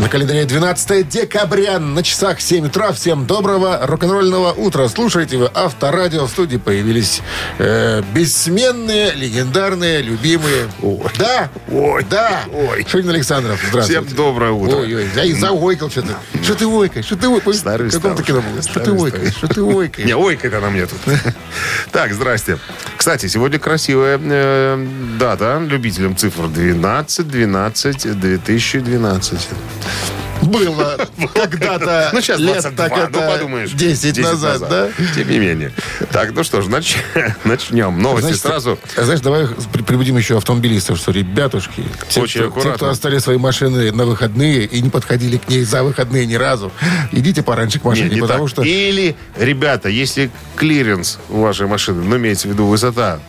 На календаре 12 декабря, на часах 7 утра. Всем доброго рок-н-ролльного утра. Слушайте вы Авторадио. В студии появились э, бессменные, легендарные, любимые. Ой. Да? Ой. Да. Ой. Шунин Александров, здравствуйте. Всем доброе утро. Ой-ой, я и заойкал что-то. Что ты ойкаешь? Что ты ойкаешь? Старый В каком-то стал. кино было. Что ты ойкаешь? Что ты ойкаешь? Не, ой, это на мне тут. Так, здрасте. Кстати, сегодня красивая э, дата любителям цифр 12, 12, 2012. Было когда-то Ну, сейчас лет 22, так это ну, подумаешь. 10, назад, да? Тем не менее. Так, ну что ж, нач- начнем. Новости Значит, сразу. а Знаешь, давай при- прибудим еще автомобилистов, что, ребятушки, те, Очень кто, аккуратно. те, кто оставили свои машины на выходные и не подходили к ней за выходные ни разу, идите пораньше к машине, Нет, не потому так. что... Или, ребята, если клиренс у вашей машины, ну, имеется в виду высота,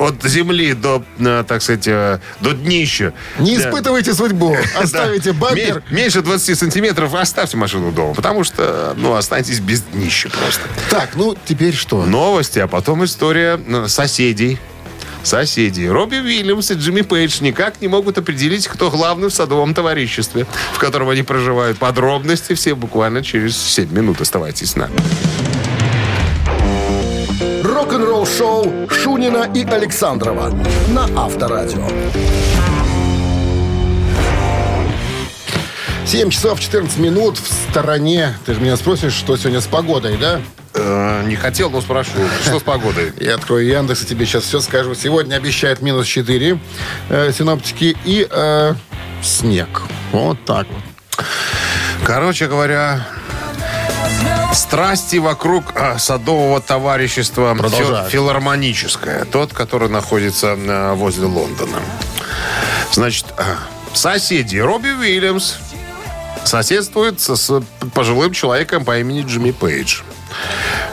от земли до, э, так сказать, э, до днища. Не Да. испытывайте судьбу, оставите бампер. Ме- Меньше 20 сантиметров оставьте машину дома, потому что, ну, останетесь без днища просто. Так, ну теперь что? Новости, а потом история э, соседей. Соседи. Робби Уильямс и Джимми Пейдж никак не могут определить, кто главный в садовом товариществе, в котором они проживают. Подробности все буквально через 7 минут. Оставайтесь с нами. Рок-н-ролл-шоу Шунина и Александрова на Авторадио. 7 часов 14 минут в стороне. Ты же меня спросишь, что сегодня с погодой, да? Э, не хотел, но спрошу. Что с погодой? Я открою Яндекс и тебе сейчас все скажу. Сегодня обещают минус 4 э, синоптики и э, снег. Вот так вот. Короче говоря, страсти вокруг а, садового товарищества Продолжают. филармоническое. Тот, который находится а, возле Лондона. Значит, а, соседи Робби Уильямс соседствует с, с пожилым человеком по имени Джимми Пейдж.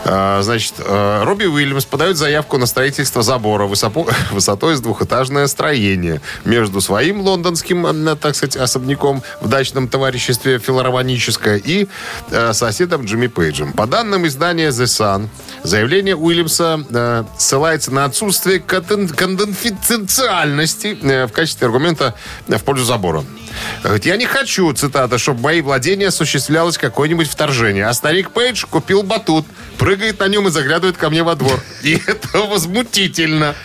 А, Значит, а, Робби Уильямс подает заявку на строительство забора высоко- высотой с двухэтажное строение между своим лондонским, а, так сказать, особняком в дачном товариществе филармоническое и а, соседом Джимми Пейджем. По данным издания The Sun, заявление Уильямса ссылается на отсутствие конфиден- конфиденциальности в качестве аргумента в пользу забора. Я не хочу, цитата, чтобы мои владения осуществлялось какое-нибудь вторжение. А старик Пейдж купил батут, прыгает на нем и заглядывает ко мне во двор. И это возмутительно.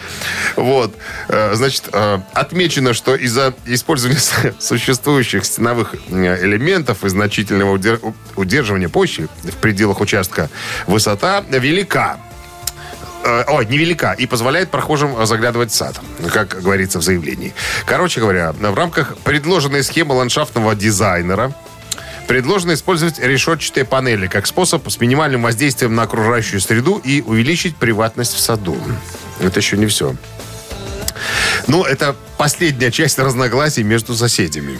Вот. Э, Значит, э, отмечено, что из-за использования существующих стеновых э, элементов и значительного удер- удерживания почвы в пределах участка высота велика. Ой, невелика и позволяет прохожим заглядывать в сад, как говорится в заявлении. Короче говоря, в рамках предложенной схемы ландшафтного дизайнера предложено использовать решетчатые панели как способ с минимальным воздействием на окружающую среду и увеличить приватность в саду. Это еще не все. Ну, это последняя часть разногласий между соседями.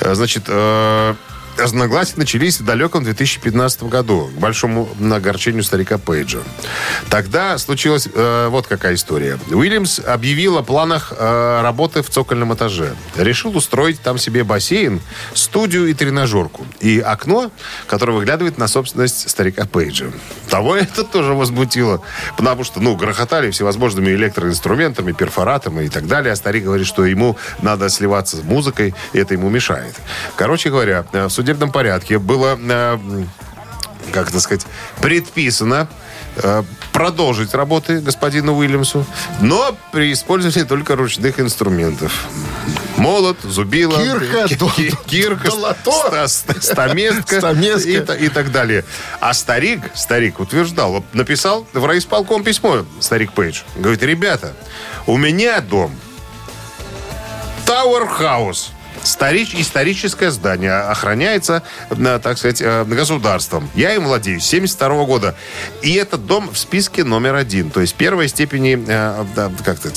Э, Значит, э, разногласия начались в далеком 2015 году, к большому огорчению старика Пейджа. Тогда случилась э, вот какая история. Уильямс объявил о планах э, работы в цокольном этаже. Решил устроить там себе бассейн, студию и тренажерку. И окно, которое выглядывает на собственность старика Пейджа. Того это тоже возмутило. Потому что, ну, грохотали всевозможными электроинструментами, перфоратами и так далее. А старик говорит, что ему надо сливаться с музыкой, и это ему мешает. Короче говоря, э, в судебном порядке было, э, как это сказать, предписано э, продолжить работы господину Уильямсу, но при использовании только ручных инструментов. Молот, зубило, Кирка, кирка, долото. ста- ста- стаместка Стаместка. и, и так далее. А старик, старик утверждал, написал в райисполком письмо, старик Пейдж. Говорит, ребята, у меня дом Tower House. Старич, историческое здание охраняется, э, так сказать, э, государством. Я им владею с 72 года. И этот дом в списке номер один. То есть первой степени, э, как то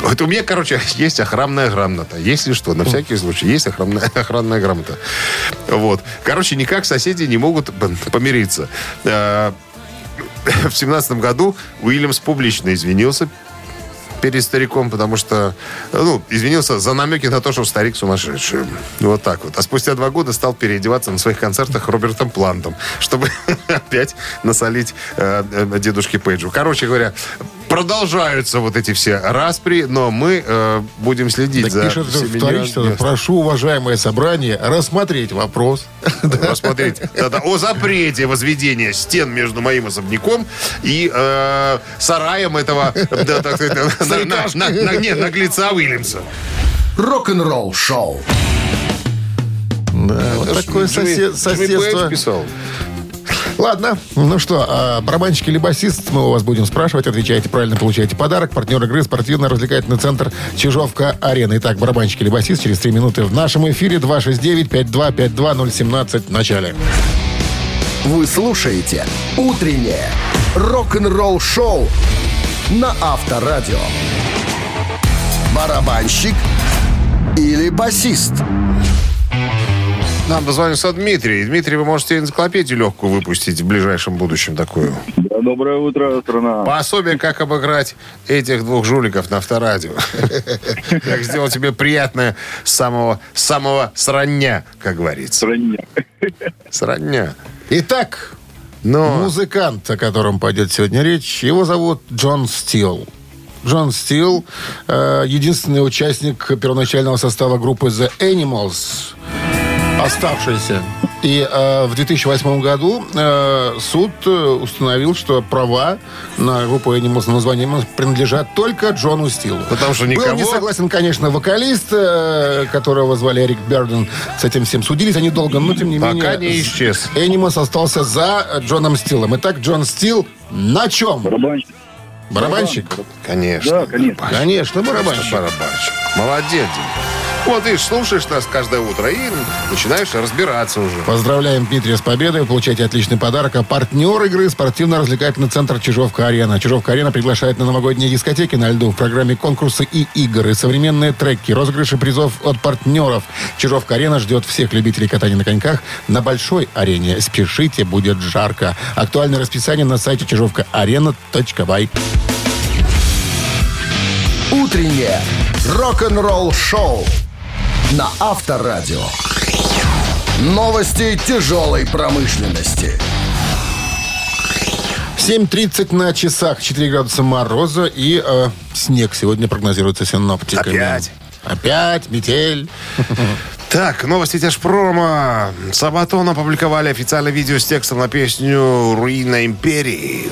вот у меня, короче, есть охранная грамота. Если что, на всякий случай, есть охранная, охранная грамота. Вот. Короче, никак соседи не могут помириться. В семнадцатом году Уильямс публично извинился перед стариком, потому что, ну, извинился за намеки на то, что старик сумасшедший. Вот так вот. А спустя два года стал переодеваться на своих концертах Робертом Плантом, чтобы опять насолить э, э, дедушке Пейджу. Короче говоря, продолжаются вот эти все распри, но мы э, будем следить Так за пишет всеми вторично, прошу, уважаемое собрание, рассмотреть вопрос. Посмотрите. Да-да, о запрете возведения стен между моим особняком и э, сараем этого, да, так сказать, на- на- на- на- не, наглеца Уильямса. Рок-н-ролл шоу. Да, вот Это ж такое Джимми- сосед- соседство. писал. Ладно, ну что, а, барабанщик или басист, мы у вас будем спрашивать, отвечаете правильно, получаете подарок. Партнер игры спортивно-развлекательный центр Чижовка-Арена. Итак, барабанщик или басист через 3 минуты в нашем эфире 269-5252-017 в начале. Вы слушаете «Утреннее рок-н-ролл шоу» на Авторадио. Барабанщик или басист? Нам дозвонился Дмитрий. Дмитрий, вы можете энциклопедию легкую выпустить в ближайшем будущем такую. Да, доброе утро, страна. Пособие, как обыграть этих двух жуликов на авторадио. Как сделать тебе приятное с самого, самого срання, как говорится. Стране. Срання. Итак, Но музыкант, о котором пойдет сегодня речь, его зовут Джон Стил. Джон Стил, э, единственный участник первоначального состава группы The Animals, оставшийся. И э, в 2008 году э, суд э, установил, что права на группу Animals на название Animals принадлежат только Джону Стилу. Потому что Был никого- не согласен, конечно, вокалист, э, которого звали Эрик Берден. С этим всем судились они долго, но тем не Пока менее... не исчез. Энимас остался за э, Джоном Стилом. Итак, Джон Стил на чем? Барабанщик. Барабанщик? Конечно. Да, конечно. Конечно, Просто барабанщик. барабанщик. Молодец, Дима. Вот, видишь, слушаешь нас каждое утро и начинаешь разбираться уже. Поздравляем Дмитрия с победой. Вы получаете отличный подарок. А партнер игры спортивно-развлекательный центр Чижовка-Арена. Чижовка-Арена приглашает на новогодние дискотеки на льду в программе конкурсы и игры, современные треки, розыгрыши призов от партнеров. Чижовка-Арена ждет всех любителей катания на коньках на большой арене. Спешите, будет жарко. Актуальное расписание на сайте чижовка-арена.бай. «Утреннее рок-н-ролл шоу» на Авторадио. Новости тяжелой промышленности. 7.30 на часах, 4 градуса мороза и э, снег сегодня прогнозируется синоптиками. Опять? Опять метель. Так, новости Тяжпрома. Сабатон опубликовали официальное видео с текстом на песню «Руина империи».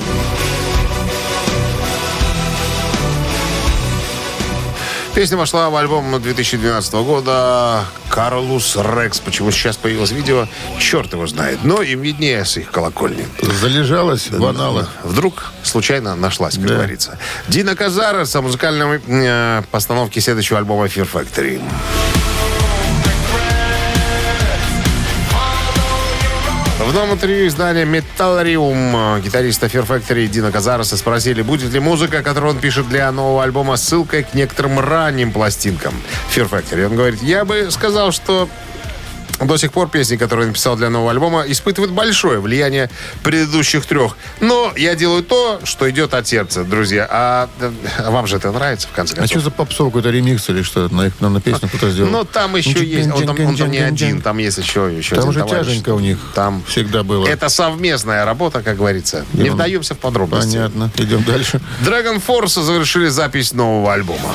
Песня вошла в альбом 2012 года «Карлус Рекс». Почему сейчас появилось видео, черт его знает. Но им виднее с их колокольни. Залежалась в аналах. Вдруг случайно нашлась, как Да. говорится. Дина Казара о музыкальной э, постановке следующего альбома Fear Factory. В новом интервью издания Metallarium гитариста Fear Factory Дина Казареса спросили, будет ли музыка, которую он пишет для нового альбома, ссылкой к некоторым ранним пластинкам Fear Factory. Он говорит, я бы сказал, что до сих пор песни, которые написал для нового альбома, испытывают большое влияние предыдущих трех. Но я делаю то, что идет от сердца, друзья. А, а вам же это нравится, в конце А концов? что за попсов какой-то ремикс или что? На, их- на, на песню кто-то сделал? Ну, там еще есть. Он, там, он там не один, там есть еще, еще Там один же товарищ. тяженько у них Там всегда было. Это совместная работа, как говорится. Не Идем. вдаемся в подробности. Понятно. Идем дальше. Dragon Force завершили запись нового альбома.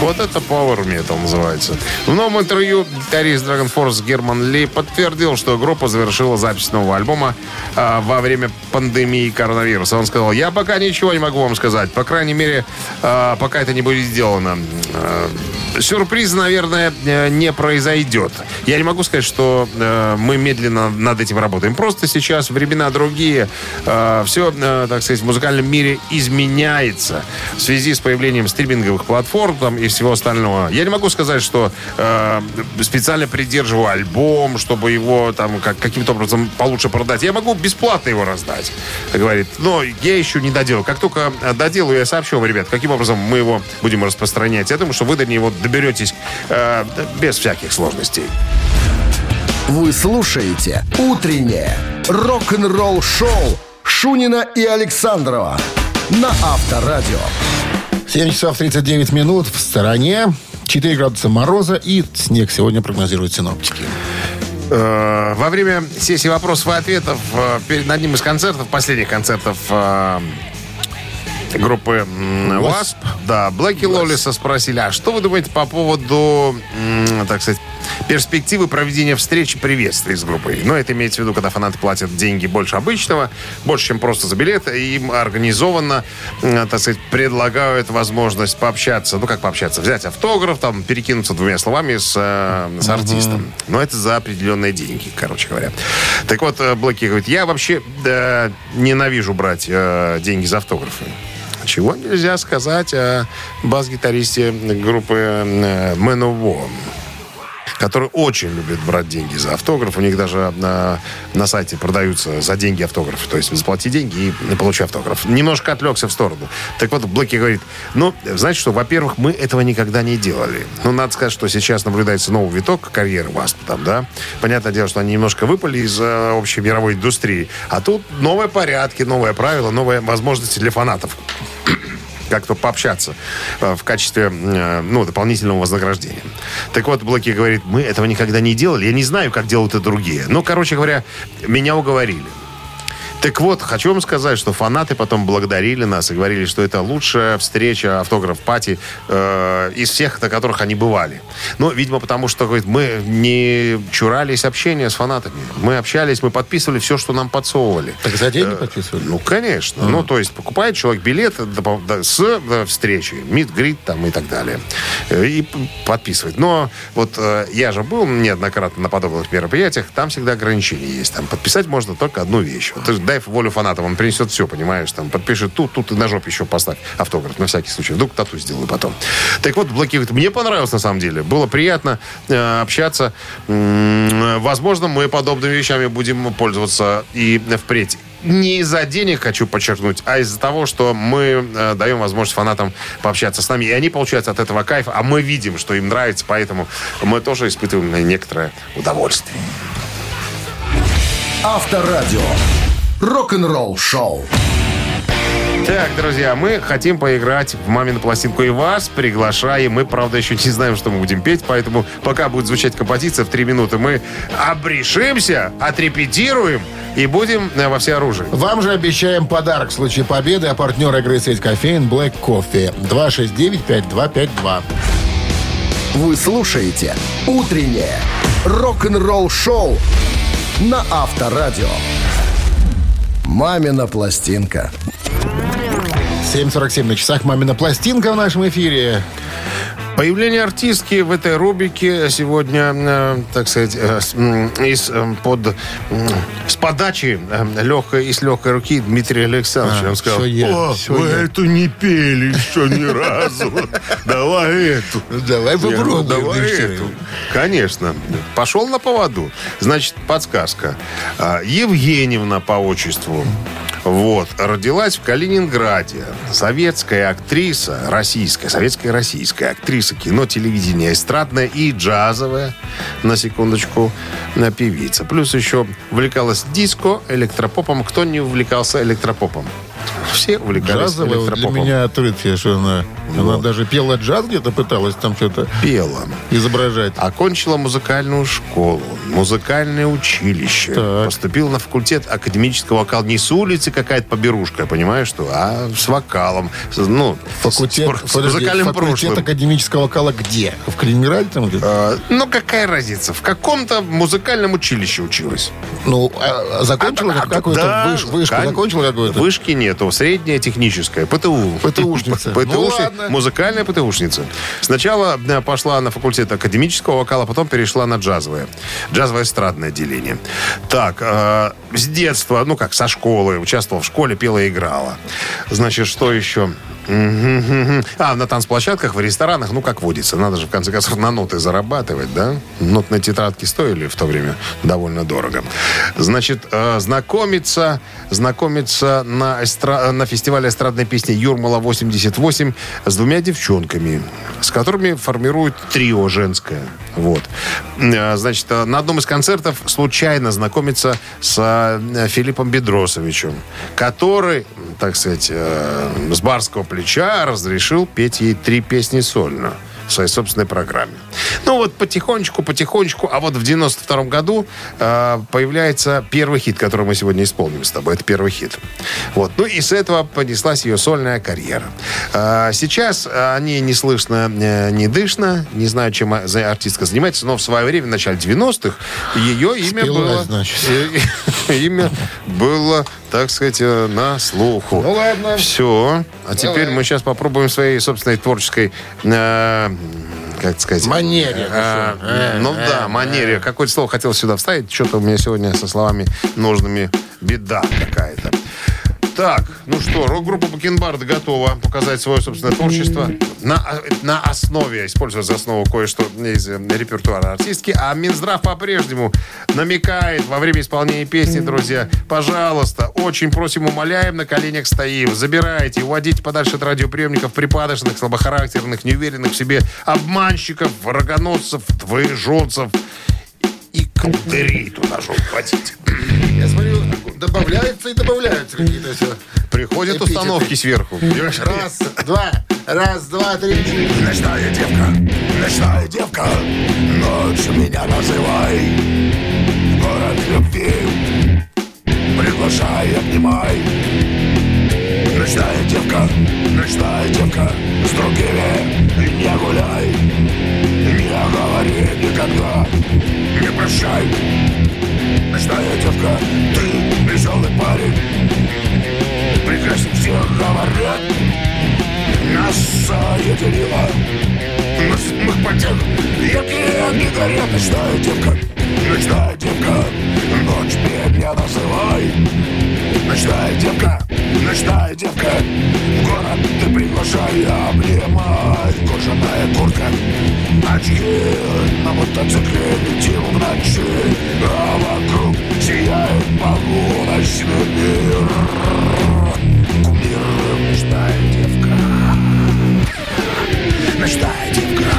Вот это Power Metal называется. В новом интервью гитарист Dragon Force Герман Ли подтвердил, что группа завершила запись нового альбома а, во время пандемии коронавируса. Он сказал, я пока ничего не могу вам сказать. По крайней мере, а, пока это не будет сделано. А, Сюрприз, наверное, э, не произойдет. Я не могу сказать, что э, мы медленно над этим работаем. Просто сейчас времена другие. все, так сказать, в музыкальном мире изменяется в связи с появлением стриминговых платформ там, и всего остального. Я не могу сказать, что э, специально придерживаю альбом, чтобы его там как, каким-то образом получше продать. Я могу бесплатно его раздать, говорит. Но я еще не доделал. Как только доделаю, я сообщу вам, ребят, каким образом мы его будем распространять. Я думаю, что вы до него доберетесь э, без всяких сложностей. Вы слушаете «Утреннее рок-н-ролл шоу» Шунина и Александрова на Авторадио. 7 часов 39 минут в стороне. 4 градуса мороза и снег сегодня прогнозируют синоптики. Э, Во время сессии вопросов и ответов э, перед одним из концертов, последних концертов э, группы Wasp. Да, Блэки Лолиса спросили, а что вы думаете по поводу, так сказать, перспективы проведения встречи приветствий с группой? Ну, это имеется в виду, когда фанаты платят деньги больше обычного, больше, чем просто за билет, и им организованно, так сказать, предлагают возможность пообщаться, ну, как пообщаться, взять автограф, там, перекинуться двумя словами с, э, с артистом. Но это за определенные деньги, короче говоря. Так вот, э, Блэки говорит, я вообще да, ненавижу брать э, деньги за автографы. Чего нельзя сказать о бас-гитаристе группы э, Man of War, который очень любит брать деньги за автограф. У них даже на, на сайте продаются за деньги автографы. То есть заплати деньги и получи автограф. Немножко отвлекся в сторону. Так вот, Блэки говорит, ну, знаете что, во-первых, мы этого никогда не делали. Ну, надо сказать, что сейчас наблюдается новый виток карьеры ВАСП там, да. Понятное дело, что они немножко выпали из э, общей мировой индустрии. А тут новые порядки, новые правила, новые возможности для фанатов как-то пообщаться э, в качестве э, ну, дополнительного вознаграждения. Так вот, Блоки говорит, мы этого никогда не делали. Я не знаю, как делают это другие. Ну, короче говоря, меня уговорили. Так вот, хочу вам сказать, что фанаты потом благодарили нас и говорили, что это лучшая встреча, автограф-пати э, из всех, на которых они бывали. Ну, видимо, потому что говорит, мы не чурались общения с фанатами. Мы общались, мы подписывали все, что нам подсовывали. Так за деньги Э, подписывали? Ну, конечно. Ну, то есть покупает человек билет с встречи, мид, грит там и так далее. Э, И подписывает. Но вот э, я же был неоднократно на подобных мероприятиях, там всегда ограничения есть. Там подписать можно только одну вещь. Вот дай волю фанатам, он принесет все, понимаешь? Там подпишет тут, тут и на жопе еще поставь автограф, на всякий случай. Вдруг тату сделаю потом. Так вот, говорит, мне понравилось на самом деле. Было приятно э, общаться. М, Возможно, мы подобными вещами будем пользоваться и впредь не из-за денег, хочу подчеркнуть, а из-за того, что мы э, даем возможность фанатам пообщаться с нами. И они получают от этого кайф, а мы видим, что им нравится, поэтому мы тоже испытываем некоторое удовольствие. Авторадио. Рок-н-ролл шоу. Так, друзья, мы хотим поиграть в «Мамину пластинку» и вас приглашаем. Мы, правда, еще не знаем, что мы будем петь, поэтому пока будет звучать композиция в три минуты, мы обрешимся, отрепетируем и будем э, во все оружие. Вам же обещаем подарок в случае победы, а партнер игры сеть кофеин Black Coffee 269-5252. Вы слушаете «Утреннее рок-н-ролл-шоу» на Авторадио. «Мамина пластинка». 7.47 на часах «Мамина пластинка» в нашем эфире. Появление артистки в этой рубрике сегодня, э, так сказать, э, из, э, под, с подачи легкой, из легкой руки Дмитрия Александровича. А, Он сказал, я, «О, вы я». эту не пели еще ни разу. Давай эту. Давай Я говорю, попробуем. Давай эту. Конечно. Пошел на поводу. Значит, подсказка. А, Евгеньевна по отчеству. Вот. Родилась в Калининграде. Советская актриса, российская, советская российская актриса кино, телевидения, эстрадная и джазовая, на секундочку, на певица. Плюс еще увлекалась диско, электропопом. Кто не увлекался электропопом? Все увлекались Джазовая вот для меня открытие, что она, она даже пела джаз где-то, пыталась там что-то Пела. изображать. Окончила музыкальную школу, музыкальное училище. Так. Поступила на факультет академического вокала. Не с улицы какая-то поберушка, понимаешь, что, а с вокалом. С- Ну, Факультет, с, с подожди, музыкальным факультет прошлым. академического вокала где? В Калининграде там где-то? А, ну, какая разница? В каком-то музыкальном училище училась. Ну, а, закончила А, как- какую-то да, выш- вышку? кон- Закончила какую-то? Вышки нету. Средняя техническая. ПТУ. ПТУшница. ПТУшни- Ну. Музыкальная ПТУшница. Сначала э, пошла на факультет академического вокала, потом перешла на джазовое. Джазовое эстрадное отделение. Так, э, с детства, ну как, со школы, участвовала в школе, пела и играла. Значит, что еще? А, на танцплощадках, в ресторанах, ну, как водится. Надо же, в конце концов, на ноты зарабатывать, да? Нотные тетрадки стоили в то время довольно дорого. Значит, э, знакомиться, знакомиться на, эстра- на фестивале эстрадной песни «Юрмала-88» с двумя девчонками, с которыми формируют трио женское. Вот. Э, Значит, э, на одном из концертов случайно знакомиться с Филиппом Бедросовичем, который, так сказать, с барского плеча разрешил петь ей три песни сольно в своей собственной программе. Ну вот потихонечку, потихонечку. А вот в 92 году э, появляется первый хит, который мы сегодня исполним с тобой. Это первый хит. Вот. Ну и с этого понеслась ее сольная карьера. Э, сейчас о ней не слышно, э, не дышно. Не знаю, чем а- артистка занимается, но в свое время, в начале 90-х, ее имя Спилась, было... значит. э, Имя было, так сказать, э, на слуху. Ну ладно. Все. А теперь Давай. мы сейчас попробуем своей собственной творческой, э, как сказать... Манере. э, Э, ну э, да, манере. Какое-то слово хотел сюда вставить. Что-то у меня сегодня со словами нужными беда какая-то. Так, ну что, рок-группа Бакенбард готова показать свое собственное творчество на, на основе, используя за основу кое-что из э, репертуара артистки. А Минздрав по-прежнему намекает во время исполнения песни, друзья, пожалуйста, очень просим, умоляем, на коленях стоим. Забирайте, уводите подальше от радиоприемников припадочных, слабохарактерных, неуверенных в себе обманщиков, рогоносцев, двоеженцев и колдырей туда же ухватите. Я смотрю, добавляются и добавляются какие-то все. Приходят Эпитеты. установки сверху. Раз, два, раз, два, три, четыре. Ночная девка, ночная девка, ночью меня называй. Город любви, приглашай, обнимай. Ночная девка, ночная девка, с другими не гуляй. Никогда, не прощай. Ночная девка, ты веселый парень, прекрасней всех говорят. Нас соединило Ночных потех Яркие огни горят Ночная девка Ночная девка Ночь меня называй Ночная девка Ночная девка приглашай Обнимай Кожаная куртка Очки На мотоцикле летим в ночи. А вокруг сияет полуночный мир. Кумир Ночная девка. Ночная девка.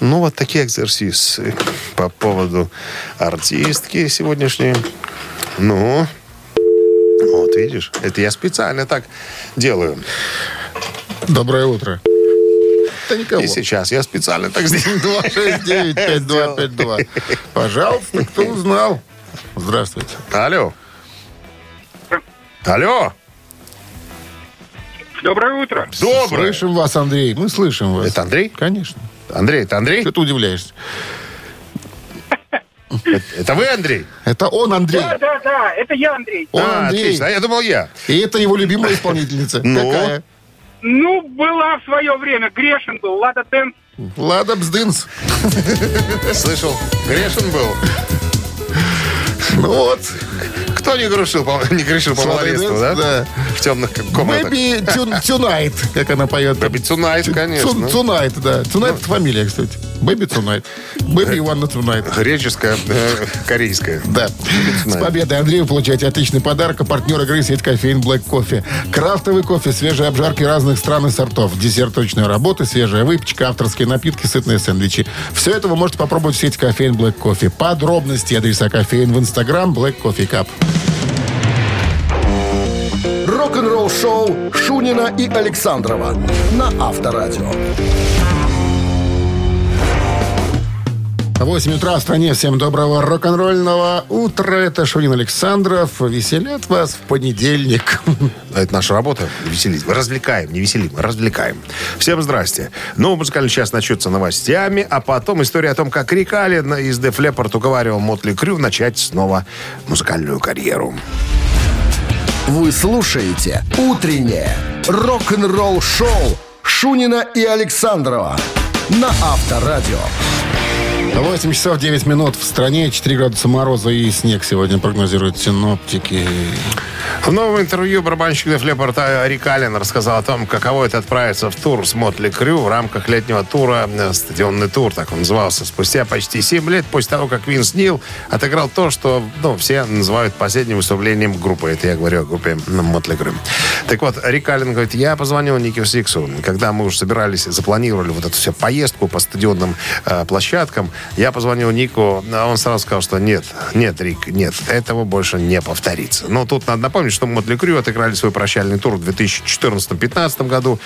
Ну, вот такие экзерсисы по поводу артистки сегодняшней. Ну, видишь, это я специально так делаю. Доброе утро. Да никого. И сейчас я специально так сделаю. 269-5252. Пожалуйста, кто узнал? Здравствуйте. Алло. Алло. Доброе утро. Доброе. Слышим вас, Андрей. Мы слышим вас. Это Андрей? Конечно. Андрей, это Андрей? Что ты удивляешься? Это, это вы, Андрей? Это он, Андрей. Да, да, да, это я, Андрей. Он, а, Андрей. отлично. А я думал, я. И это его любимая исполнительница. Ну? Какая? Ну, была в свое время, грешен был, Лада Дэнс. Лада Бздынс. Слышал, грешен был. Ну вот. Кто не грешил по, не грешил по малолетству, да? да. В темных комнатах. Baby Tonight, как она поет. Baby Tonight, конечно. Tonight, да. Tonight это фамилия, кстати. Baby Tonight. Baby One Tonight. Греческая, э, корейская. Да. С победой, Андрей, вы получаете отличный подарок. А партнер игры сеть кофеин Black Кофе. Крафтовый кофе, свежие обжарки разных стран и сортов. Десерт точной работы, свежая выпечка, авторские напитки, сытные сэндвичи. Все это вы можете попробовать в сети кофеин Black Кофе. Подробности адреса кофеин в инстаграм Black Coffee Cup. Рок-н-ролл шоу Шунина и Александрова на Авторадио. 8 утра в стране. Всем доброго рок-н-ролльного утра. Это Шунин Александров. Веселят вас в понедельник. Это наша работа. Веселить. Мы развлекаем, не веселим, мы развлекаем. Всем здрасте. Ну, музыкальный час начнется новостями, а потом история о том, как Рикали из Def Leppard уговаривал Мотли Крю начать снова музыкальную карьеру. Вы слушаете «Утреннее рок-н-ролл-шоу» Шунина и Александрова на Авторадио. 8 часов 9 минут в стране, 4 градуса мороза и снег сегодня прогнозируют синоптики. В новом интервью барабанщик Деф Леппорта Рикалин рассказал о том, каково это отправиться в тур с Мотли Крю в рамках летнего тура э, «Стадионный тур», так он назывался. Спустя почти 7 лет после того, как Винс Нил отыграл то, что ну, все называют последним выступлением группы. Это я говорю о группе Мотли Крю. Так вот, Рикалин говорит, я позвонил Нику Сиксу, когда мы уже собирались, запланировали вот эту всю поездку по стадионным э, площадкам, я позвонил Нику, а он сразу сказал, что нет, нет, Рик, нет, этого больше не повторится. Но тут надо напомнить, что Мотли Крю отыграли свой прощальный тур в 2014-2015 году,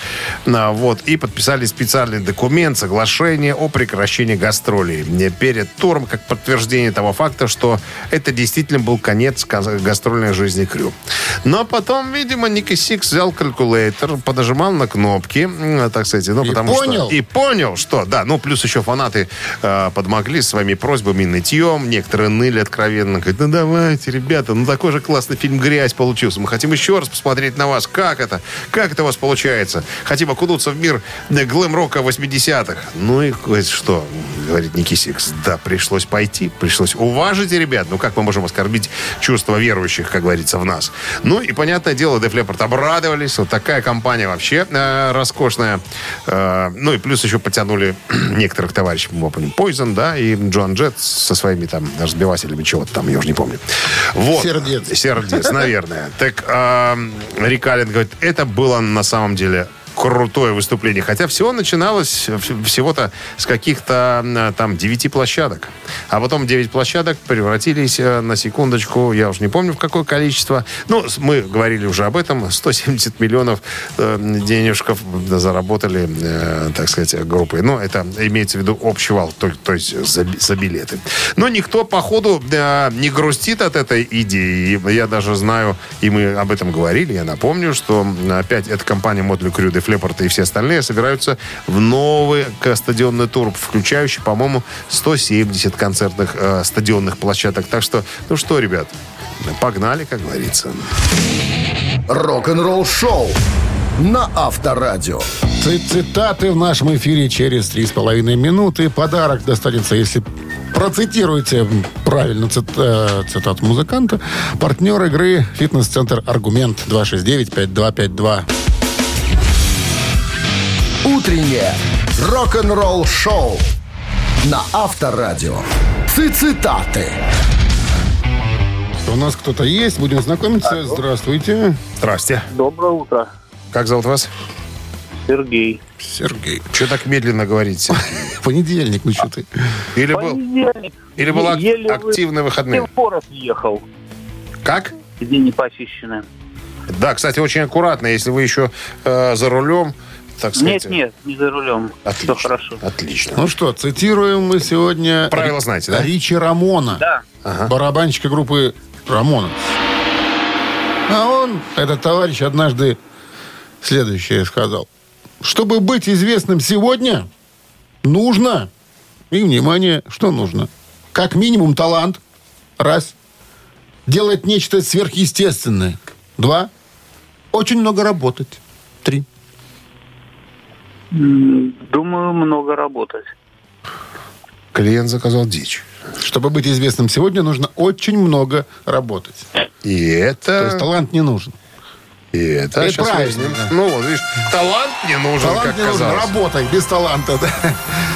а, вот, и подписали специальный документ, соглашение о прекращении гастролей перед туром, как подтверждение того факта, что это действительно был конец гастрольной жизни Крю. Но потом, видимо, Ники Сикс взял калькулятор, подожимал на кнопки, так сказать, ну, и потому понял. что... И понял, что, да, ну, плюс еще фанаты э, подмогли своими просьбами нытьем, некоторые ныли откровенно, говорят, ну, давайте, ребята, ну, такой же классный фильм «Грязь» получился, мы хотим еще раз посмотреть на вас, как это, как это у вас получается, хотим окунуться в мир глэм-рока 80-х. Ну, и что, говорит Ники Сикс, да, пришлось пойти, пришлось, уважите, ребят, ну, как мы можем оскорбить чувства верующих, как говорится, в нас. Ну, и, понятное дело, Деф Леппорт обрадовались, вот такая компания вообще э, роскошная, Э, ну и плюс еще потянули некоторых товарищей, мы помним, Poison, да, и Джон Джет со своими там разбивателями чего-то там, я уже не помню. Вот. Сердец. Сердец, наверное. Так э, Рикалин говорит, это было на самом деле крутое выступление. Хотя всего начиналось всего-то с каких-то там девяти площадок. А потом девять площадок превратились э, на секундочку, я уже не помню в какое количество. Ну, мы говорили уже об этом. 170 миллионов э, денежков заработали, э, так сказать, группы. Но это имеется в виду общий вал, то, то есть за, за билеты. Но никто, походу, э, не грустит от этой идеи. Я даже знаю, и мы об этом говорили, я напомню, что опять эта компания Motley Crue Флепорта и все остальные собираются в новый стадионный тур, включающий, по-моему, 170 концертных э, стадионных площадок. Так что, ну что, ребят, погнали, как говорится. Рок-н-ролл шоу на Авторадио. Цитаты в нашем эфире через три с половиной минуты. Подарок достанется, если процитируете правильно цит, э, цитату музыканта. Партнер игры «Фитнес-центр Аргумент» 269-5252. Утреннее рок-н-ролл шоу на Авторадио. Цитаты. У нас кто-то есть, будем знакомиться. Здравствуйте. Здрасте. Доброе утро. Как зовут вас? Сергей. Сергей. Что так медленно говорите? Понедельник, ну что ты? Или был, Понедельник. или был ак- активный выходный? в город ехал, Как? где не почищены. Да, кстати, очень аккуратно, если вы еще э, за рулем, так сказать. Нет, нет, не за рулем. Отлично. Все хорошо. Отлично. Ну что, цитируем мы сегодня... Правила знаете, да? Ричи Рамона. Да. Ага. барабанщика группы Рамона. А он, этот товарищ, однажды следующее сказал. Чтобы быть известным сегодня, нужно, и, внимание, что нужно? Как минимум талант, раз. Делать нечто сверхъестественное, два. Очень много работать, три. Думаю, много работать. Клиент заказал дичь. Чтобы быть известным сегодня, нужно очень много работать. И То это... есть талант не нужен. И это... Это щас правильно, выясним. да. Ну, вот, видишь, талант не нужен, Талант как не нужен, казалось. работай без таланта. да.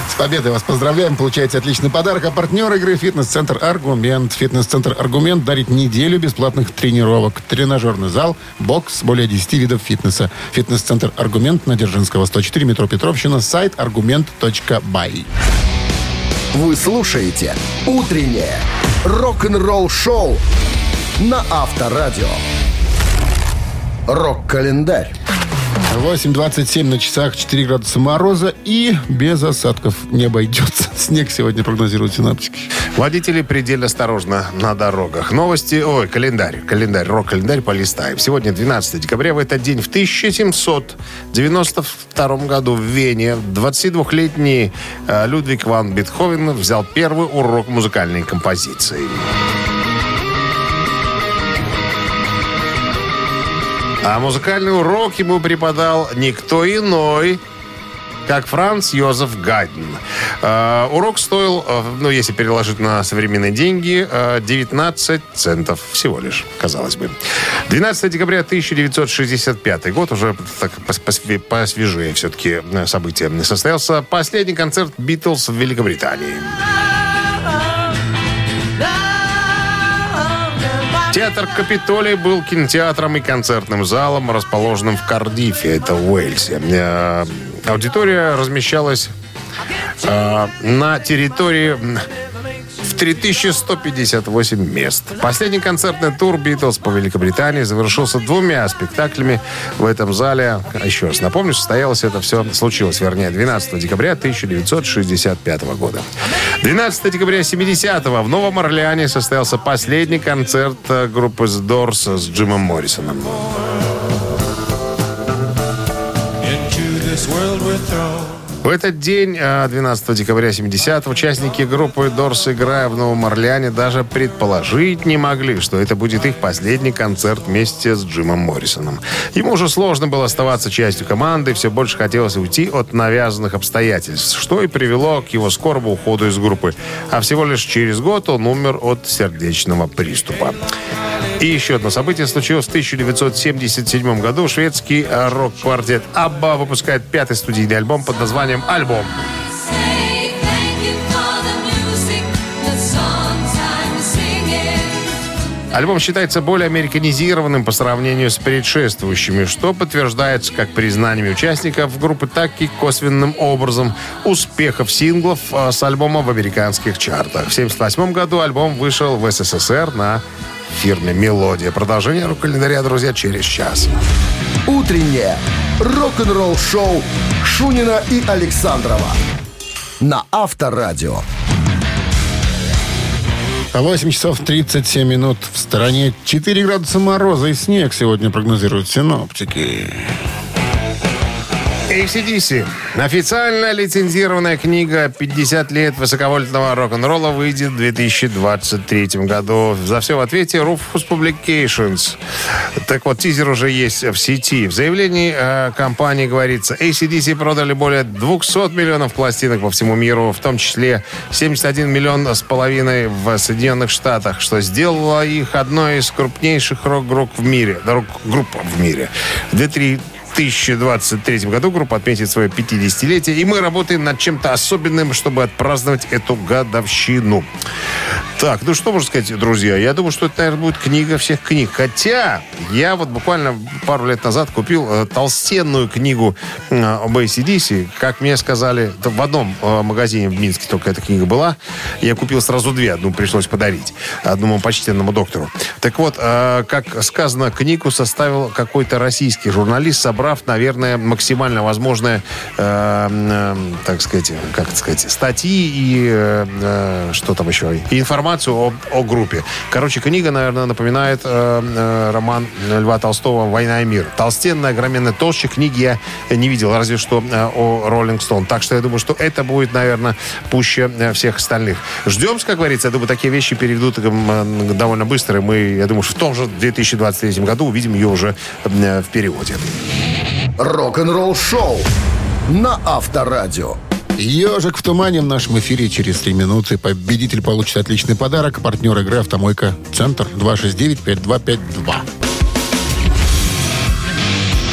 С победой вас поздравляем. Получаете отличный подарок. А партнер игры «Фитнес-центр Аргумент». «Фитнес-центр Аргумент» дарит неделю бесплатных тренировок. Тренажерный зал, бокс, более 10 видов фитнеса. «Фитнес-центр Аргумент» на Дзержинского, 104, метро Петровщина. Сайт аргумент.бай. Вы слушаете «Утреннее рок-н-ролл шоу» на Авторадио. Рок-календарь. 8.27 на часах, 4 градуса мороза и без осадков не обойдется. Снег сегодня прогнозируют синаптики. Водители предельно осторожно на дорогах. Новости, ой, календарь, календарь, рок-календарь полистаем. Сегодня 12 декабря, в этот день, в 1792 году в Вене 22-летний э, Людвиг ван Бетховен взял первый урок музыкальной композиции. А музыкальный урок ему преподал никто иной, как Франц Йозеф Гайден. Э, урок стоил, э, ну, если переложить на современные деньги, э, 19 центов всего лишь, казалось бы. 12 декабря 1965 год, уже так пос- посвежее все-таки событие. Состоялся последний концерт Битлз в Великобритании. Театр Капитолий был кинотеатром и концертным залом, расположенным в Кардифе, это в Уэльсе. Э, аудитория размещалась э, на территории 3158 мест. Последний концертный тур «Битлз» по Великобритании завершился двумя спектаклями в этом зале. Еще раз напомню, состоялось это все, случилось, вернее, 12 декабря 1965 года. 12 декабря 70-го в Новом Орлеане состоялся последний концерт э, группы The Doors с Джимом Моррисоном. В этот день, э, 12 декабря 70 участники группы Дорс, играя в Новом Орлеане, даже предположить не могли, что это будет их последний концерт вместе с Джимом Моррисоном. Ему уже сложно было оставаться частью команды, все больше хотелось уйти от навязанных обстоятельств, что и привело к его скорому уходу из группы. А всего лишь через год он умер от сердечного приступа. И еще одно событие случилось в 1977 году. Шведский рок-квартет «Абба» выпускает пятый студийный альбом под названием «Альбом». I'm singing. Альбом считается более американизированным по сравнению с предшествующими, что подтверждается как признаниями участников группы, так и косвенным образом успехов синглов э, с альбома в американских чартах. В 1978 году альбом вышел в СССР на фирме «Мелодия». Продолжение рок-календаря, друзья, через час. Утреннее рок-н-ролл-шоу Шунина и Александрова на Авторадио. 8 часов 37 минут в стороне. 4 градуса мороза и снег сегодня прогнозируют синоптики. ACDC. Официально лицензированная книга «50 лет высоковольтного рок-н-ролла» выйдет в 2023 году. За все в ответе Rufus Publications. Так вот, тизер уже есть в сети. В заявлении э, компании говорится, ACDC продали более 200 миллионов пластинок по всему миру, в том числе 71 миллион с половиной в Соединенных Штатах, что сделало их одной из крупнейших рок-групп в мире. Рок-групп в мире. В 2003 2023 году группа отметит свое 50-летие, и мы работаем над чем-то особенным, чтобы отпраздновать эту годовщину. Так, ну что можно сказать, друзья? Я думаю, что это, наверное, будет книга всех книг. Хотя я вот буквально пару лет назад купил э, толстенную книгу э, ACDC. Как мне сказали, в одном э, магазине в Минске только эта книга была. Я купил сразу две. Одну пришлось подарить одному почтенному доктору. Так вот, э, как сказано, книгу составил какой-то российский журналист, собрав, наверное, максимально возможное, э, э, так сказать, как сказать, статьи и э, э, что там еще, и информацию о, о группе. Короче, книга, наверное, напоминает э, э, роман Льва Толстого «Война и мир». Толстенная, огроменная толще книги я не видел, разве что э, о Роллинг Стоун. Так что я думаю, что это будет, наверное, пуще э, всех остальных. Ждем, как говорится. Я думаю, такие вещи переведут э, довольно быстро. и Мы, я думаю, что в том же 2023 году увидим ее уже э, в переводе. Рок-н-ролл-шоу на Авторадио. Ежик в тумане в нашем эфире через 3 минуты. Победитель получит отличный подарок. Партнер игры «Автомойка Центр» 269-5252.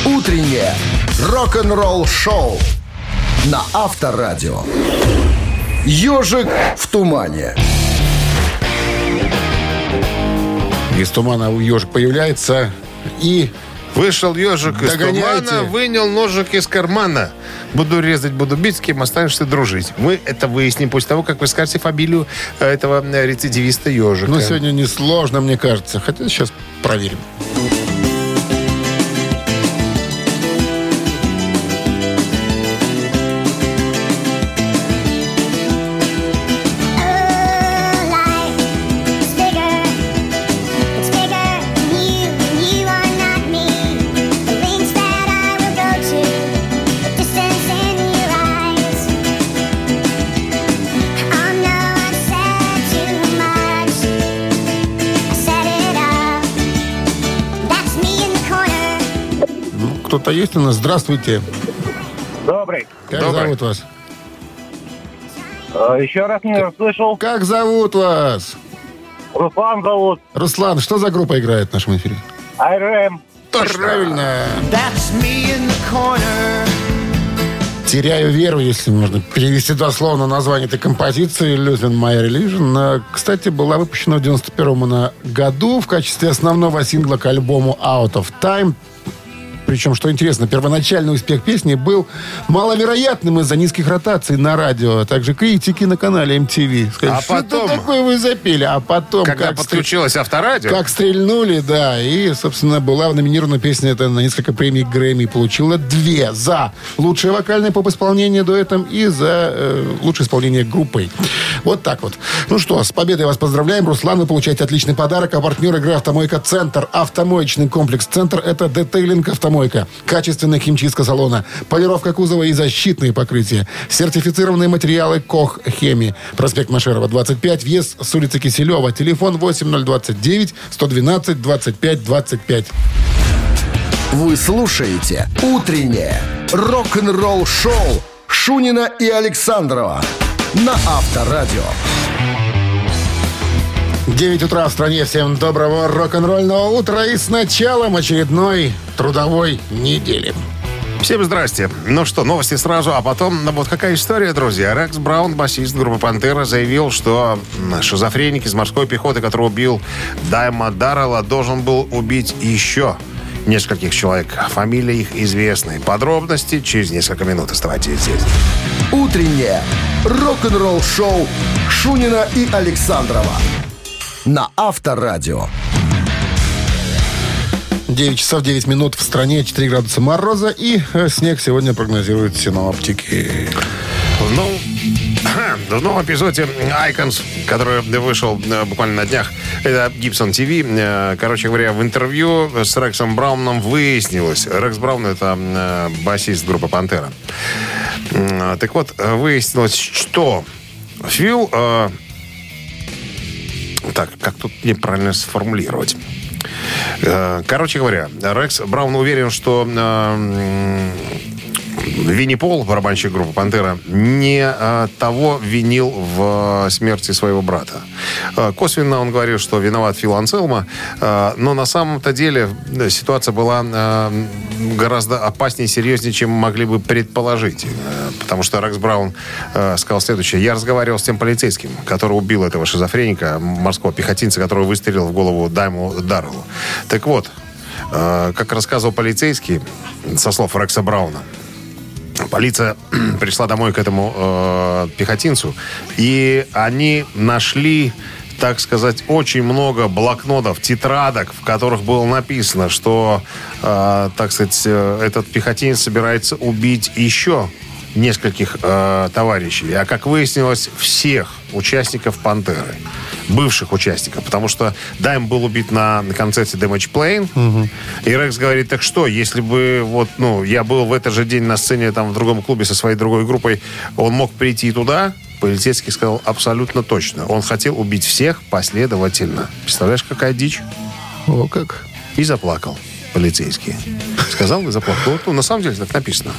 Утреннее рок-н-ролл-шоу на Авторадио. Ежик в тумане. Из тумана ежик появляется и Вышел ежик из Догоняйте. тумана, вынял ножик из кармана. Буду резать, буду бить, с кем останешься дружить. Мы это выясним после того, как вы скажете фамилию э, этого э, рецидивиста ежика. Ну, сегодня несложно, мне кажется. Хотя сейчас проверим. Кто-то есть у нас? Здравствуйте. Добрый. Как Добрый. зовут вас? Э, Еще раз не расслышал. Как зовут вас? Руслан зовут. Руслан, что за группа играет в нашем эфире? АРМ. Правильно. Теряю веру, если можно перевести дословно название этой композиции Losing My Religion. Э, Кстати, была выпущена в 91 на году в качестве основного сингла к альбому Out of Time. Причем, что интересно, первоначальный успех песни был маловероятным из-за низких ротаций на радио, а также критики на канале MTV. Сказали, А что потом- такое вы запели? А потом, Когда как, подключилось авторадио, как стрельнули, да. И, собственно, была номинирована песня это на несколько премий Грэмми. Получила две за лучшее вокальное поп-исполнение дуэтом и за э, лучшее исполнение группой. Вот так вот. Ну что, с победой вас поздравляем. Руслан, вы получаете отличный подарок. А партнер игры «Автомойка Центр». Автомоечный комплекс «Центр» — это детейлинг «Автомойка». Качественная химчистка салона, полировка кузова и защитные покрытия. Сертифицированные материалы «Кох Хеми». Проспект Машерова, 25, въезд с улицы Киселева. Телефон 8029 112 25 25. Вы слушаете «Утреннее рок-н-ролл-шоу» Шунина и Александрова на Авторадио. 9 утра в стране. Всем доброго рок-н-ролльного утра и с началом очередной трудовой недели. Всем здрасте. Ну что, новости сразу, а потом, ну вот какая история, друзья. Рекс Браун, басист группы «Пантера», заявил, что шизофреник из морской пехоты, который убил Дайма Даррелла, должен был убить еще нескольких человек. Фамилии их известны. Подробности через несколько минут. Оставайтесь здесь. Утреннее рок-н-ролл-шоу Шунина и Александрова на Авторадио. 9 часов 9 минут в стране, 4 градуса мороза и э, снег сегодня прогнозируют синоптики. Ну, в новом эпизоде Icons, который вышел э, буквально на днях, это Gibson TV. Э, Короче говоря, в интервью с Рексом Брауном выяснилось. Рекс Браун это басист группы Пантера. Так вот, выяснилось, что Фил... Так, как тут неправильно сформулировать? Э, Короче говоря, Рекс Браун уверен, что э, Винни Пол, барабанщик группы «Пантера», не э, того винил в смерти своего брата. Э, косвенно он говорил, что виноват Фил Анселма, э, но на самом-то деле ситуация была гораздо опаснее и серьезнее, чем могли бы предположить. Потому что Рекс Браун сказал следующее. «Я разговаривал с тем полицейским, который убил этого шизофреника, морского пехотинца, который выстрелил в голову Дайму Дарреллу. Так вот, как рассказывал полицейский, со слов Рекса Брауна, Полиция пришла домой к этому э, пехотинцу, и они нашли, так сказать, очень много блокнотов, тетрадок, в которых было написано, что, э, так сказать, э, этот пехотинец собирается убить еще нескольких э, товарищей, а как выяснилось, всех участников «Пантеры», бывших участников, потому что Дайм был убит на, на концерте Damage Plane, и Рекс говорит, так что, если бы вот, ну, я был в этот же день на сцене там в другом клубе со своей другой группой, он мог прийти туда, полицейский сказал абсолютно точно. Он хотел убить всех последовательно. Представляешь, какая дичь? О, как. И заплакал полицейский. Сказал и заплакал. Вот, ну, на самом деле так написано.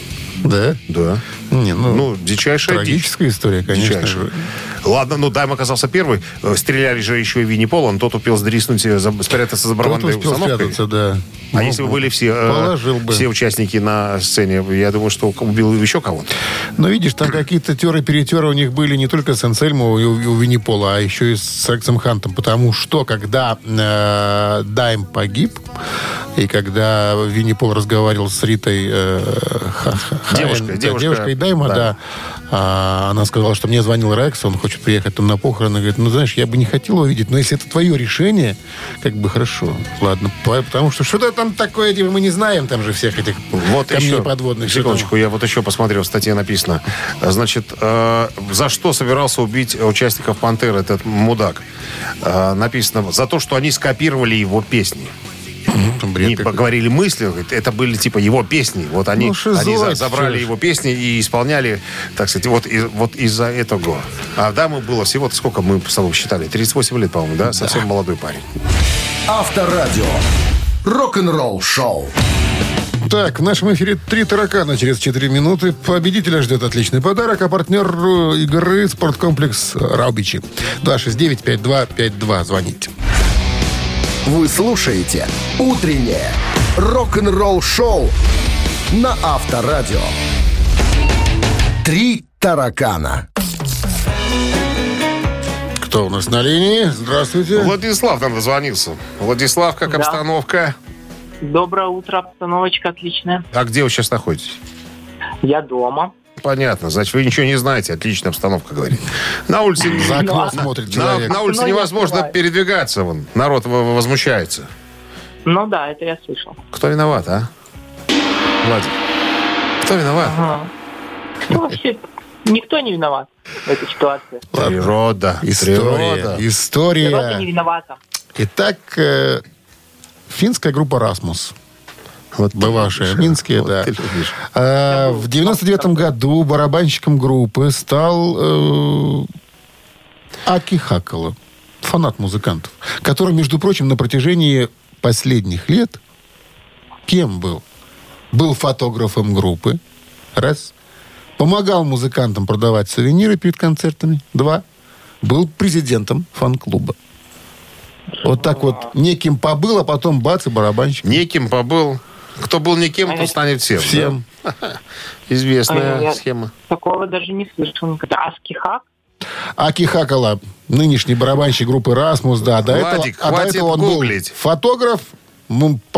Да? Да. Не, ну, Ну, дичайшая дичь. трагическая история, конечно Дичайшая. же. Ладно, ну Дайм оказался первый. Э, Стреляли же еще и Винни Пол. Он тот успел сдриснуть, э, спрятаться за барабанной успел установкой. спрятаться, да. А Ну, если бы были все, э, бы. все участники на сцене, я думаю, что убил еще кого-то. Но видишь, там какие-то теры-перетеры у них были не только с Ансельмо и у, и у Винни Пола, а еще и с Рексом Хантом. Потому что, когда э, Дайм погиб, и когда Винни Пол разговаривал с Ритой э, Ха- Ха- Девушкой, да, девушка, девушкой Дайма, да. да, а, она сказала, что мне звонил Рекс, он хочет приехать там на похороны. Говорит, ну, знаешь, я бы не хотел увидеть, но если это твое решение, как бы хорошо. Ладно, по- потому что что-то там такое, типа, мы не знаем там же всех этих Вот камней еще, подводных. секундочку, я вот еще посмотрел, в статье написано. Значит, э, за что собирался убить участников «Пантеры» этот мудак? Э, написано, за то, что они скопировали его песни. Бред Не какой-то. поговорили мысли, это были типа его песни. Вот они, Ну, они за- забрали его песни и исполняли, так сказать, вот, из- вот из-за этого. А да, мы было всего-то сколько мы с тобой считали? 38 лет, по-моему, да? Совсем молодой парень. Авторадио. Рок-н-ролл шоу. Так, в нашем эфире три таракана через 4 минуты. Победителя ждет отличный подарок, а партнер игры спорткомплекс Раубичи. 269-5252. Звоните. Вы слушаете «Утреннее рок-н-ролл-шоу» на Авторадио. «Три таракана». Кто у нас на линии? Здравствуйте. Владислав нам дозвонился. Владислав, как Да. обстановка? Доброе утро, обстановочка отличная. А где вы сейчас находитесь? Я дома. Понятно, значит, вы ничего не знаете. Отличная обстановка, говорит. На улице... За окно смотрит человек. на улице не невозможно передвигаться. Вон. Народ возмущается. Ну да, это я слышал. Кто виноват, а? Владик. Кто виноват? Ага. Ну, вообще, никто не виноват в этой ситуации. Природа. История. Природа. Природа История. не виновата. Итак, э, финская группа «Расмус». Вот ты Бывавшая в Минске, вот да. А, в 99 году барабанщиком группы стал э, Аки Хакала, фанат музыкантов, который, между прочим, на протяжении последних лет кем был? Был фотографом группы, раз. Помогал музыкантам продавать сувениры перед концертами, два. Был президентом фан-клуба. Вот так вот неким побыл, а потом бац и барабанщик. Неким побыл. Кто был никем, то станет всем. Всем. да? Известная Ой, я схема. Такого даже не слышал никогда. Аскихак? Аки Хакала, нынешний барабанщик группы «Расмус», да. До Владик, этого, а до этого он гуглить. был фотограф,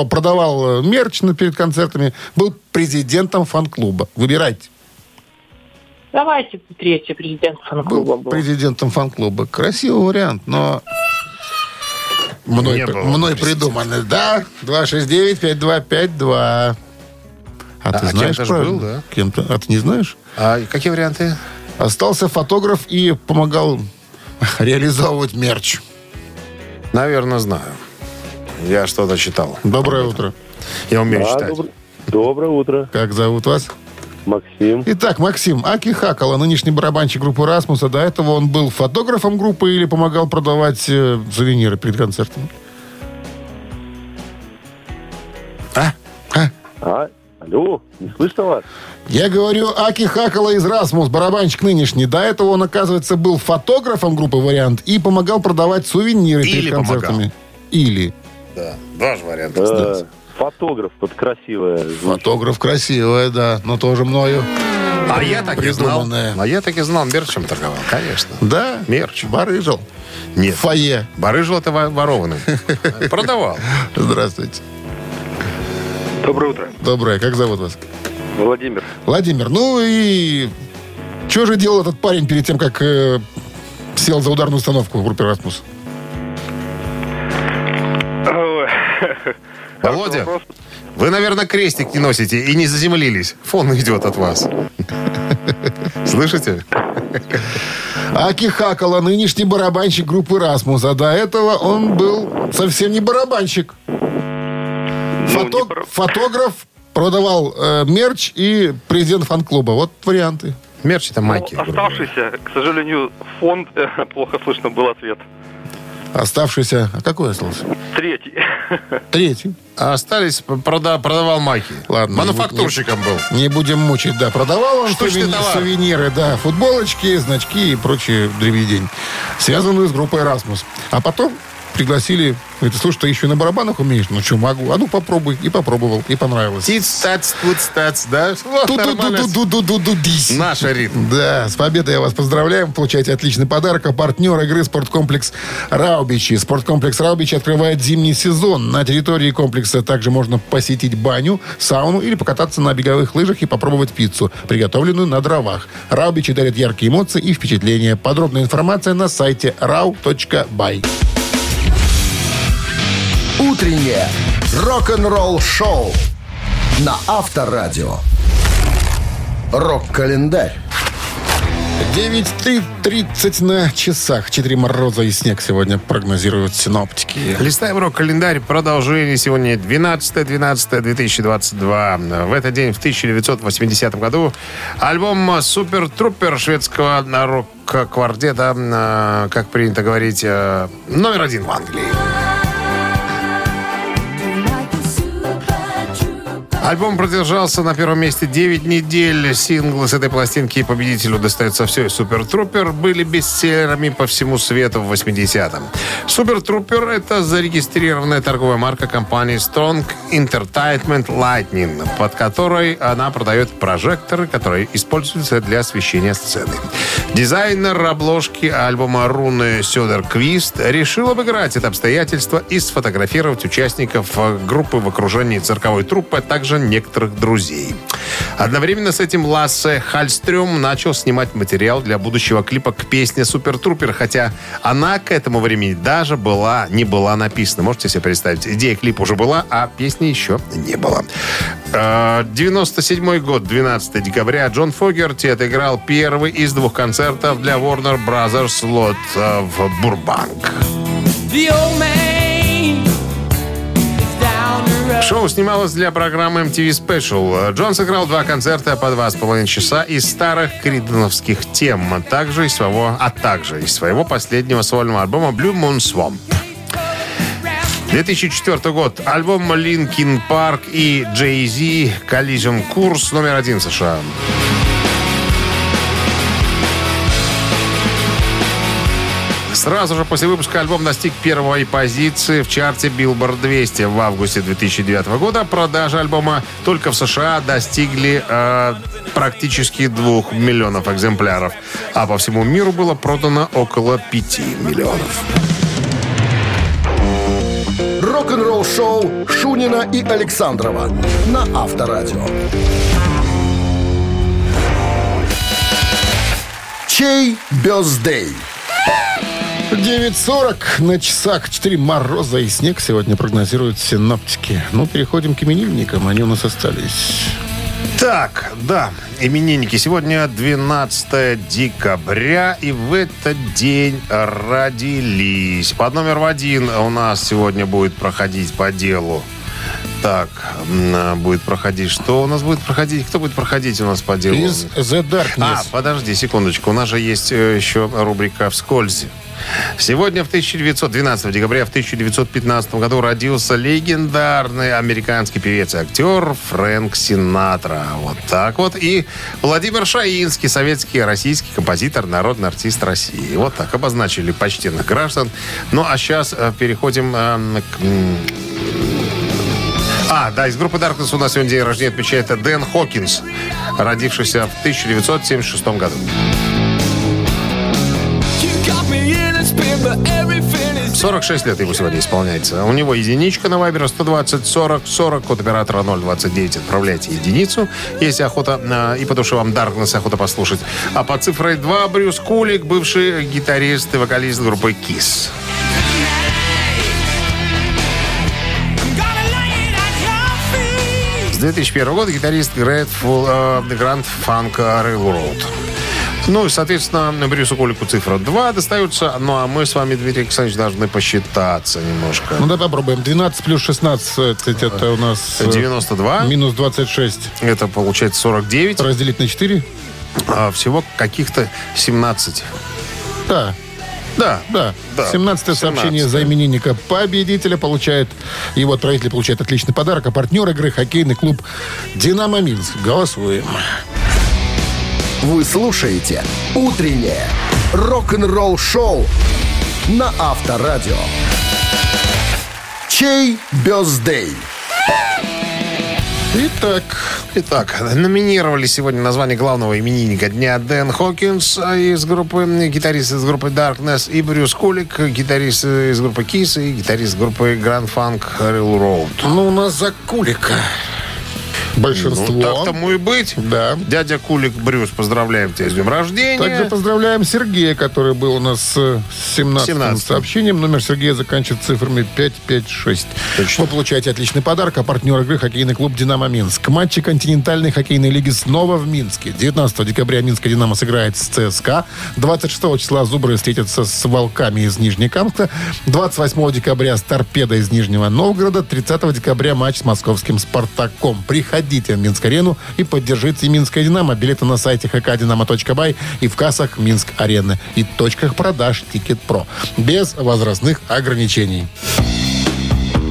продавал э, мерч на- перед концертами, был президентом фан-клуба. Выбирайте. Давайте третий президент фан-клуба Был был. президентом фан-клуба. Красивый вариант, но мной, Не было мной придуманный. Да, 269-5252. А, ты а знаешь правильно? был, да? Кем-то. А ты не знаешь? А какие варианты? Остался фотограф и помогал реализовывать мерч. Наверное, знаю. Я что-то читал. Доброе утро. Я умею Да, читать. добр- Доброе утро, Как зовут вас? Максим. Итак, Максим, Аки Хакала, нынешний барабанщик группы Расмуса. До этого он был фотографом группы или помогал продавать э, сувениры перед концертом? А? А? А, алло, не слышно вас? Я говорю, Аки Хакала из Расмус, барабанщик нынешний. До этого он, оказывается, был фотографом группы «Вариант» и помогал продавать сувениры Или перед помогал. концертами. Или. Да, два же варианта. Э, фотограф, вот красивая. звучит. Фотограф красивая, да, но тоже мною. А я так и знал. А я так и знал, мерчем торговал, конечно. Да? Мерч. Барыжил. Нет. В фойе. Барыжил это во- ворованный. Продавал. Здравствуйте. Доброе утро. Доброе. Как зовут вас? Владимир. Владимир, ну и что же делал этот парень перед тем, как э, сел за ударную установку в группе «Расмус»? Володя, вы, наверное, крестик не носите и не заземлились. Фон идет от вас. Слышите? Аки Хакала, нынешний барабанщик группы «Расмус», а до этого он был совсем не барабанщик. Фото- Фотограф, продавал э, мерч и президент фан-клуба. Вот варианты. Мерч это майки. Ну, оставшийся, к сожалению, фонд, э, плохо слышно был ответ. Оставшийся... А какой остался? Третий. Третий. А остались, прода- продавал майки. Ладно, Мануфактурщиком был. Не будем мучить, да. Продавал он Штучный сувени- товар. сувениры, да, футболочки, значки и прочие дребедень, связанную с группой «Расмус». А потом пригласили, говорит, слушай, ты еще и на барабанах умеешь? Ну, что, могу. А ну, попробуй. И попробовал, и понравилось. Тиц, тац, туц, тац, да? Вот нормально. Ту-ду-ду-ду-ду-ду-дись. Наш ритм. Да, с победой я вас поздравляем. Получаете отличный подарок. А партнер игры спорткомплекс Раубичи. Спорткомплекс Раубичи открывает зимний сезон. На территории комплекса также можно посетить баню, сауну или покататься на беговых лыжах и попробовать пиццу, приготовленную на дровах. Раубичи дарят яркие эмоции и впечатления. Подробная информация на сайте rau.by. Утреннее рок-н-ролл-шоу на Авторадио. Рок-календарь. 9.30 на часах. 4 мороза и снег сегодня прогнозируют синоптики. Листаем рок-календарь. Продолжение сегодня 12-12-2022. В этот день, в 1980 году, альбом «Супер Трупер» шведского рок-квартета, э, как принято говорить, э, номер один в Англии. Альбом продержался на первом месте 9 недель. Синглы с этой пластинки победителю достается все. И Супер Трупер были бестселлерами по всему свету в 80-м. Супер Трупер — это зарегистрированная торговая марка компании Strong Entertainment Lightning, под которой она продает прожекторы, которые используются для освещения сцены. Дизайнер обложки альбома Руны Сёдер Квист решил обыграть это обстоятельство и сфотографировать участников э, группы в окружении цирковой труппы, а также некоторых друзей. Одновременно с этим Лассе Хальстрём начал снимать материал для будущего клипа к песне «Супер Трупер», хотя она к этому времени даже была, не была написана. Можете себе представить? Идея клипа уже была, а песни еще не было. Э, 97 год, 12 декабря, Джон Фогерти отыграл первый из двух концертов для Warner Brothers Lot э, в Бурбанк. Шоу снималось для программы MTV Special. Джон сыграл два концерта по два с половиной часа из старых криденовских тем, а также из своего, а также из своего последнего сольного альбома Blue Moon Swamp. 2004 год. Альбом Linkin Park и Jay-Z Collision Курс номер один США. Сразу же после выпуска альбом достиг первой позиции в чарте Billboard 200 в августе 2009 года. Продажи альбома только в США достигли э, практически двух миллионов экземпляров, а по всему миру было продано около 5 миллионов. Рок-н-ролл шоу Шунина и Александрова на Авторадио. Чей бездей? 9.40 на часах. 4 мороза и снег сегодня прогнозируют синоптики. Ну, переходим к именинникам. Они у нас остались. Так, да, именинники. Сегодня 12 декабря, и в этот день родились. Под номер один у нас сегодня будет проходить по делу. Так, м, будет проходить. Что у нас будет проходить? Кто будет проходить у нас по делу? Из The Darkness. А, подожди секундочку. У нас же есть э, еще рубрика «Вскользь». Сегодня, в 1912 декабря, в 1915 году родился легендарный американский певец и актер Фрэнк Синатра. Вот так вот. И Владимир Шаинский, советский, российский композитор, народный артист России. Вот так обозначили почтенных граждан. Ну, а сейчас переходим э, к... а, да, из группы Darkness у нас сегодня день рождения отмечает Дэн Хокинс, родившийся в 1976 году. 46 лет ему сегодня исполняется. У него единичка на Вайбер 120 40 40, код оператора 029. Отправляйте единицу, если охота, э, и по душе вам Даркнесс охота послушать. А по цифрой 2 Брюс Кулик, бывший гитарист и вокалист группы KISS. С 2001 года гитарист Grateful, э, Grand Funk Railroad. Ну и, соответственно, Брюсу Кулику цифра 2 достается. Ну а мы с вами, Дмитрий Александрович, должны посчитаться немножко. Ну, давай попробуем. 12 плюс 16, это у нас... э, 92. Минус 26. Это получается 49. Разделить на 4? А всего каких-то 17. Да. Да. Да. Да. 17 сообщение за именинника победителя получает. Его отправитель получает отличный подарок. А партнер игры хоккейный клуб «Динамо Минск». Голосуем. Вы слушаете «Утреннее рок-н-ролл-шоу» на Авторадио. Чей бездей? Итак, Итак, номинировали сегодня название главного именинника дня Дэн Хокинс из группы, гитарист из группы Darkness, и Брюс Кулик, гитарист из группы Kiss и гитарист группы Grand Funk Railroad. ну у нас за Кулика. Большинство. Ну, так тому и быть. Да. Дядя Кулик Брюс, поздравляем тебя с днем рождения. Также поздравляем Сергея, который был у нас с 17 17-м. сообщением. Номер Сергея заканчивается цифрами 556. Точно. Вы получаете отличный подарок. А партнер игры хоккейный клуб «Динамо Минск». Матчи континентальной хоккейной лиги снова в Минске. 19 декабря Минская «Динамо» сыграет с ЦСКА. 26 числа «Зубры» встретятся с «Волками» из Нижнекамска. 28 декабря с «Торпедо» из Нижнего Новгорода. 30 декабря матч с московским «Спартаком». Приходите в Минск-арену и поддержите «Минское Динамо». Билеты на сайте hkdinamo.by и в кассах Минск-арены и точках продаж «Тикет Про». Без возрастных ограничений.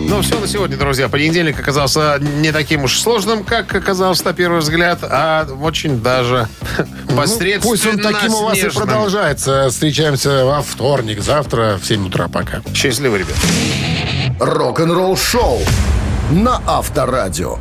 Ну, все на сегодня, друзья. Понедельник оказался не таким уж сложным, как оказался на первый взгляд, а очень даже Ну, посредственно пусть он таким у вас и снежным. продолжается. Встречаемся во вторник, завтра в 7 утра. Пока. Счастливо, ребят. Рок-н-ролл шоу на Авторадио.